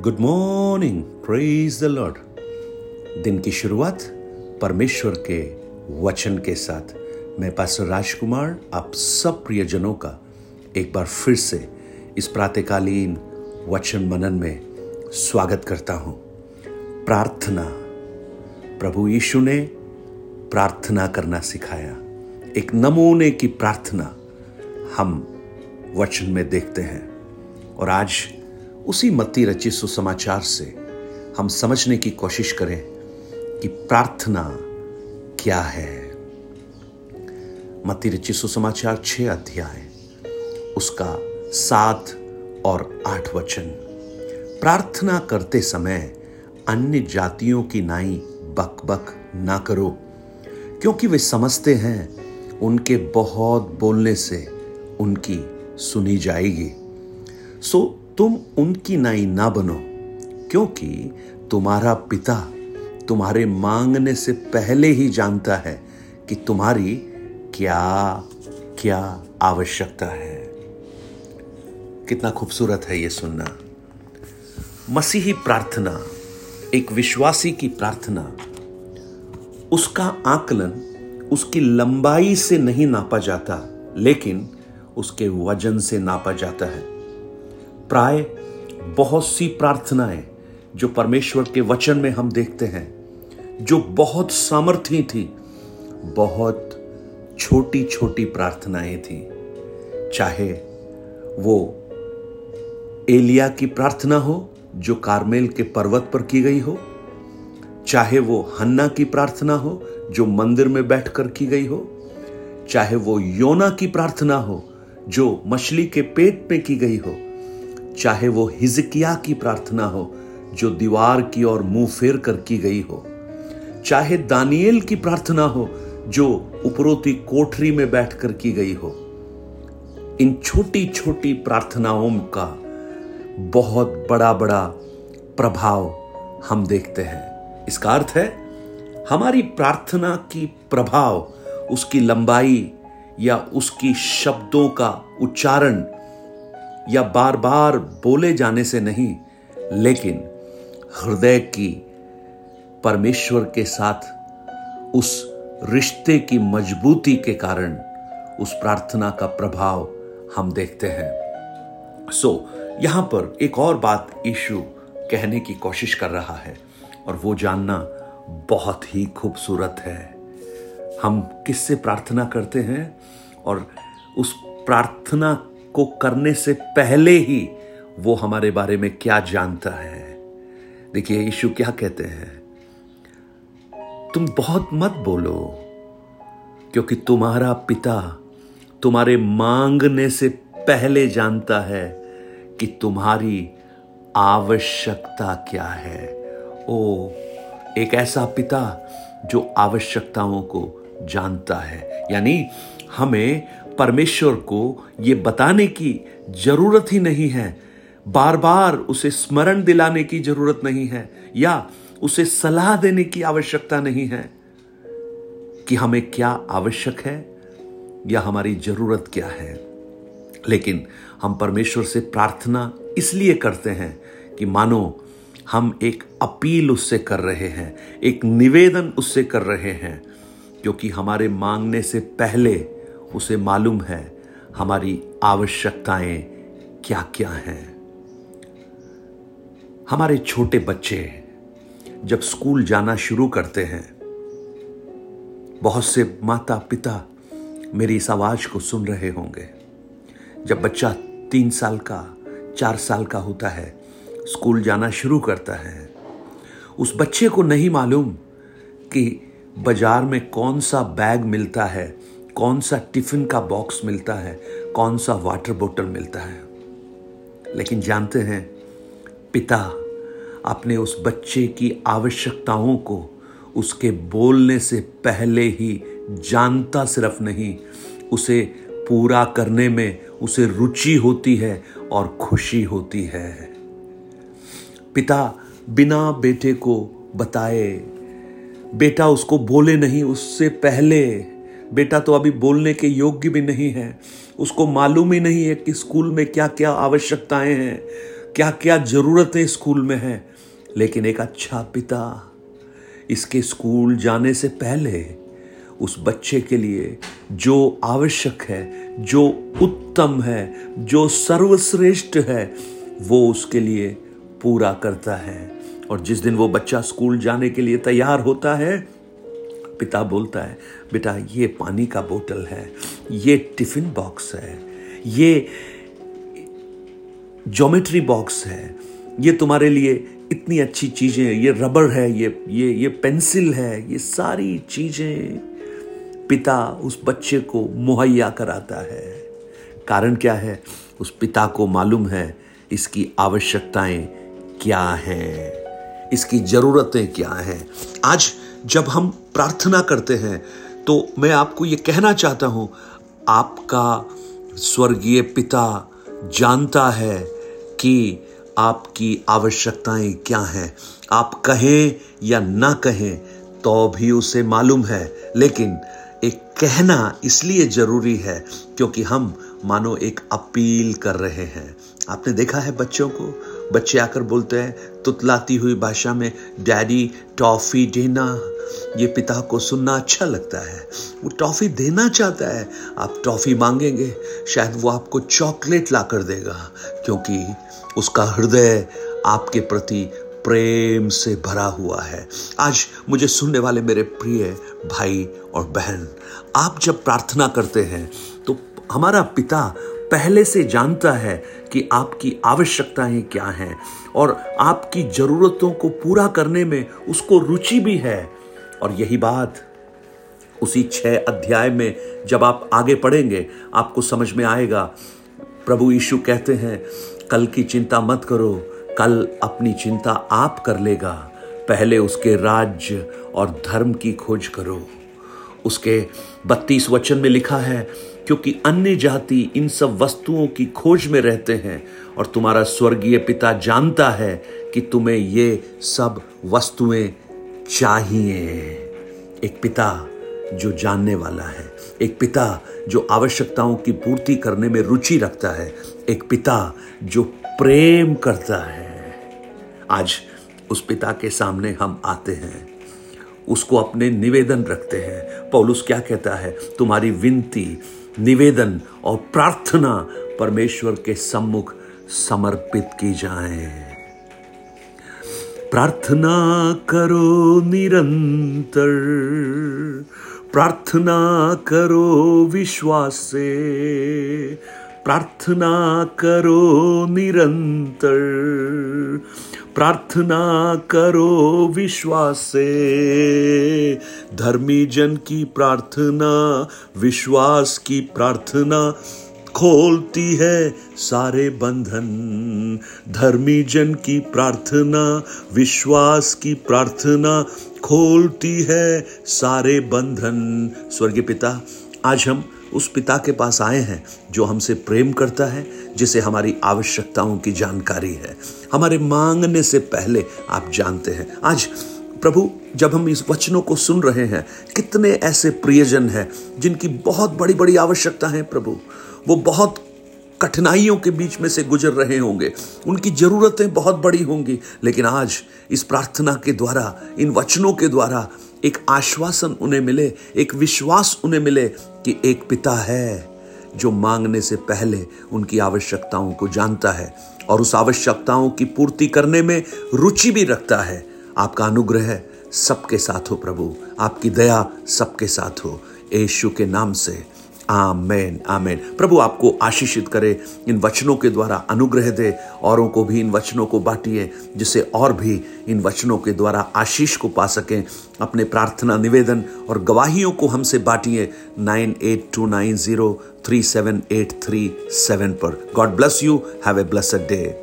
Good morning praise the lord दिन की शुरुआत परमेश्वर के वचन के साथ। मैं पास राजकुमार आप सब प्रियजनों का एक बार फिर से इस प्रातकालीन वचन मनन में स्वागत करता हूँ। प्रार्थना। प्रभु यीशु ने प्रार्थना करना सिखाया। एक नमूने की प्रार्थना हम वचन में देखते हैं। और आज उसी मत्ती रचित सुसमाचार से हम समझने की कोशिश करें कि प्रार्थना क्या है। मत्ती रचित सुसमाचार छह अध्याय, उसका सात और आठ वचन। प्रार्थना करते समय अन्य जातियों की नाई बक बक ना करो, क्योंकि वे समझते हैं उनके बहुत बोलने से उनकी सुनी जाएगी। सो तुम उनकी नाई ना बनो, क्योंकि तुम्हारा पिता तुम्हारे मांगने से पहले ही जानता है कि तुम्हारी क्या क्या आवश्यकता है। कितना खूबसूरत है यह सुनना। मसीही प्रार्थना, एक विश्वासी की प्रार्थना, उसका आकलन उसकी लंबाई से नहीं नापा जाता, लेकिन उसके वज़न से नापा जाता है। प्राय बहुत सी प्रार्थनाएँ जो परमेश्वर के वचन में हम देखते हैं, जो बहुत सामर्थ्य थी, बहुत छोटी छोटी प्रार्थनाएँ थी। चाहे वो एलिया की प्रार्थना हो, जो कारमेल के पर्वत पर की गई हो, चाहे वो हन्ना की प्रार्थना हो, जो मंदिर में बैठकर की गई हो, चाहे वो योना की प्रार्थना हो, जो मछली के पेट में की गई हो चाहे वो हिजकिया की प्रार्थना हो, जो दीवार की ओर मुँह फेर कर की गई हो। चाहे दानियल की प्रार्थना हो, जो उपरोती कोठरी में बैठकर की गई हो। इन छोटी छोटी प्रार्थनाओं का बहुत बड़ा बड़ा प्रभाव हम देखते हैं। इसका अर्थ है, हमारी प्रार्थना की प्रभाव, उसकी लंबाई या उसकी शब्दों का उच्चारण या बार बार बोले जाने से नहीं लेकिन हृदय की परमेश्वर के साथ उस रिश्ते की मजबूती के कारण उस प्रार्थना का प्रभाव हम देखते हैं। सो so, यहाँ पर एक और बात यीशु कहने की कोशिश कर रहा है और वो जानना बहुत ही खूबसूरत है। हम किससे प्रार्थना करते हैं? और उस प्रार्थना को करने से पहले ही वो हमारे बारे में क्या जानता है? देखिए, यीशु क्या कहते हैं? तुम बहुत मत बोलो, क्योंकि तुम्हारा पिता तुम्हारे मांगने से पहले जानता है कि तुम्हारी आवश्यकता क्या है। ओ, एक ऐसा पिता जो आवश्यकताओं को जानता है। यानी हमें परमेश्वर को यह बताने की ज़रूरत ही नहीं है। बार बार उसे स्मरण दिलाने की ज़रूरत नहीं है या उसे सलाह देने की आवश्यकता नहीं है कि हमें क्या आवश्यक है या हमारी ज़रूरत क्या है। लेकिन हम परमेश्वर से प्रार्थना इसलिए करते हैं कि मानो हम एक अपील उससे कर रहे हैं, एक निवेदन उससे कर रहे हैं, क्योंकि हमारे मांगने से पहले उसे मालूम है हमारी आवश्यकताएँ क्या क्या हैं। हमारे छोटे बच्चे जब स्कूल जाना शुरू करते हैं, बहुत से माता पिता मेरी इस आवाज़ को सुन रहे होंगे। जब बच्चा तीन साल का, चार साल का होता है, स्कूल जाना शुरू करता है, उस बच्चे को नहीं मालूम कि बाज़ार में कौन सा बैग मिलता है कौन सा टिफ़िन का बॉक्स मिलता है, कौन सा वाटर बोतल मिलता है। लेकिन जानते हैं, पिता अपने उस बच्चे की आवश्यकताओं को उसके बोलने से पहले ही जानता सिर्फ़ नहीं, उसे पूरा करने में उसे रुचि होती है और खुशी होती है। पिता बिना बेटे को बताए, बेटा उसको बोले नहीं, उससे पहले बेटा तो अभी बोलने के योग्य भी नहीं है। उसको मालूम ही नहीं है कि स्कूल में क्या क्या आवश्यकताएँ हैं क्या क्या जरूरतें स्कूल में हैं। लेकिन एक अच्छा पिता इसके स्कूल जाने से पहले उस बच्चे के लिए जो आवश्यक है, जो उत्तम है, जो सर्वश्रेष्ठ है, वो उसके लिए पूरा करता है। और जिस दिन वो बच्चा स्कूल जाने के लिए तैयार होता है पिता बोलता है, बेटा, ये पानी का बोतल है, ये टिफ़िन बॉक्स है, ये ज्योमेट्री बॉक्स है, ये तुम्हारे लिए इतनी अच्छी चीज़ें ये रबर है, ये ये ये पेंसिल है, ये सारी चीज़ें। पिता उस बच्चे को मुहैया कराता है। कारण क्या है? उस पिता को मालूम है इसकी आवश्यकताएँ क्या हैं, इसकी जरूरतें क्या हैं। आज जब हम प्रार्थना करते हैं तो मैं आपको ये कहना चाहता हूँ, आपका स्वर्गीय पिता जानता है कि आपकी आवश्यकताएँ क्या हैं। आप कहें या ना कहें तो भी उसे मालूम है। लेकिन एक कहना इसलिए ज़रूरी है, क्योंकि हम, मानो एक अपील कर रहे हैं। आपने देखा है बच्चों को? बच्चे आकर बोलते हैं, तुतलाती हुई भाषा में, डैडी, टॉफी देना। ये पिता को सुनना अच्छा लगता है। वो टॉफी देना चाहता है। आप टॉफी मांगेंगे, शायद वो आपको चॉकलेट ला कर देगा, क्योंकि उसका हृदय आपके प्रति प्रेम से भरा हुआ है। आज मुझे सुनने वाले मेरे प्रिय भाई और बहन, आप जब प्रार्थना करते हैं तो हमारा पिता पहले से जानता है कि आपकी आवश्यकताएँ क्या हैं और आपकी जरूरतों को पूरा करने में उसको रुचि भी है। और यही बात उसी छह अध्याय में जब आप आगे पढ़ेंगे, आपको समझ में आएगा। प्रभु यीशु कहते हैं, कल की चिंता मत करो, कल अपनी चिंता आप कर लेगा। पहले उसके राज्य और धर्म की खोज करो। उसके बत्तीस वचन में लिखा है क्योंकि अन्य जाति इन सब वस्तुओं की खोज में रहते हैं और तुम्हारा स्वर्गीय पिता जानता है कि तुम्हें ये सब वस्तुएँ चाहिए। एक पिता जो जानने वाला है, एक पिता जो आवश्यकताओं की पूर्ति करने में रुचि रखता है, एक पिता जो प्रेम करता है। आज उस पिता के सामने हम आते हैं। उसको अपने निवेदन रखते हैं। पौलुस क्या कहता है? तुम्हारी विनती निवेदन और प्रार्थना परमेश्वर के सम्मुख समर्पित की जाए। प्रार्थना करो निरंतर। प्रार्थना करो विश्वास। से प्रार्थना करो निरंतर। प्रार्थना करो विश्वास। से धर्मी जन की प्रार्थना, विश्वास की प्रार्थना खोलती है सारे बंधन। धर्मी जन की प्रार्थना, विश्वास की प्रार्थना खोलती है सारे बंधन। स्वर्गीय पिता, आज हम उस पिता के पास आए हैं, जो हमसे प्रेम करता है, जिसे हमारी आवश्यकताओं की जानकारी है। हमारे मांगने से पहले आप जानते हैं। आज, प्रभु, जब हम इस वचनों को सुन रहे हैं, कितने ऐसे प्रियजन हैं, जिनकी बहुत बड़ी बड़ी आवश्यकता है, प्रभु। वो बहुत कठिनाइयों के बीच में से गुजर रहे होंगे। उनकी जरूरतें बहुत बड़ी होंगी, लेकिन आज इस प्रार्थना के द्वारा, इन वचनों के द्वारा एक आश्वासन उन्हें मिले, एक विश्वास उन्हें मिले कि एक पिता है जो मांगने से पहले उनकी आवश्यकताओं को जानता है और उस आवश्यकताओं की पूर्ति करने में रुचि भी रखता है। आपका अनुग्रह सबके साथ हो प्रभु। आपकी दया सबके साथ हो। यशु के नाम से आमेन आमेन। प्रभु आपको आशीषित करे, इन वचनों के द्वारा अनुग्रह दे, औरों को भी इन वचनों को बांटिए, जिससे और भी इन वचनों के द्वारा आशीष को पा सकें। अपने प्रार्थना, निवेदन और गवाहियों को हमसे बांटिए, nine eight two nine zero three seven eight three seven पर। God bless you. Have a blessed day.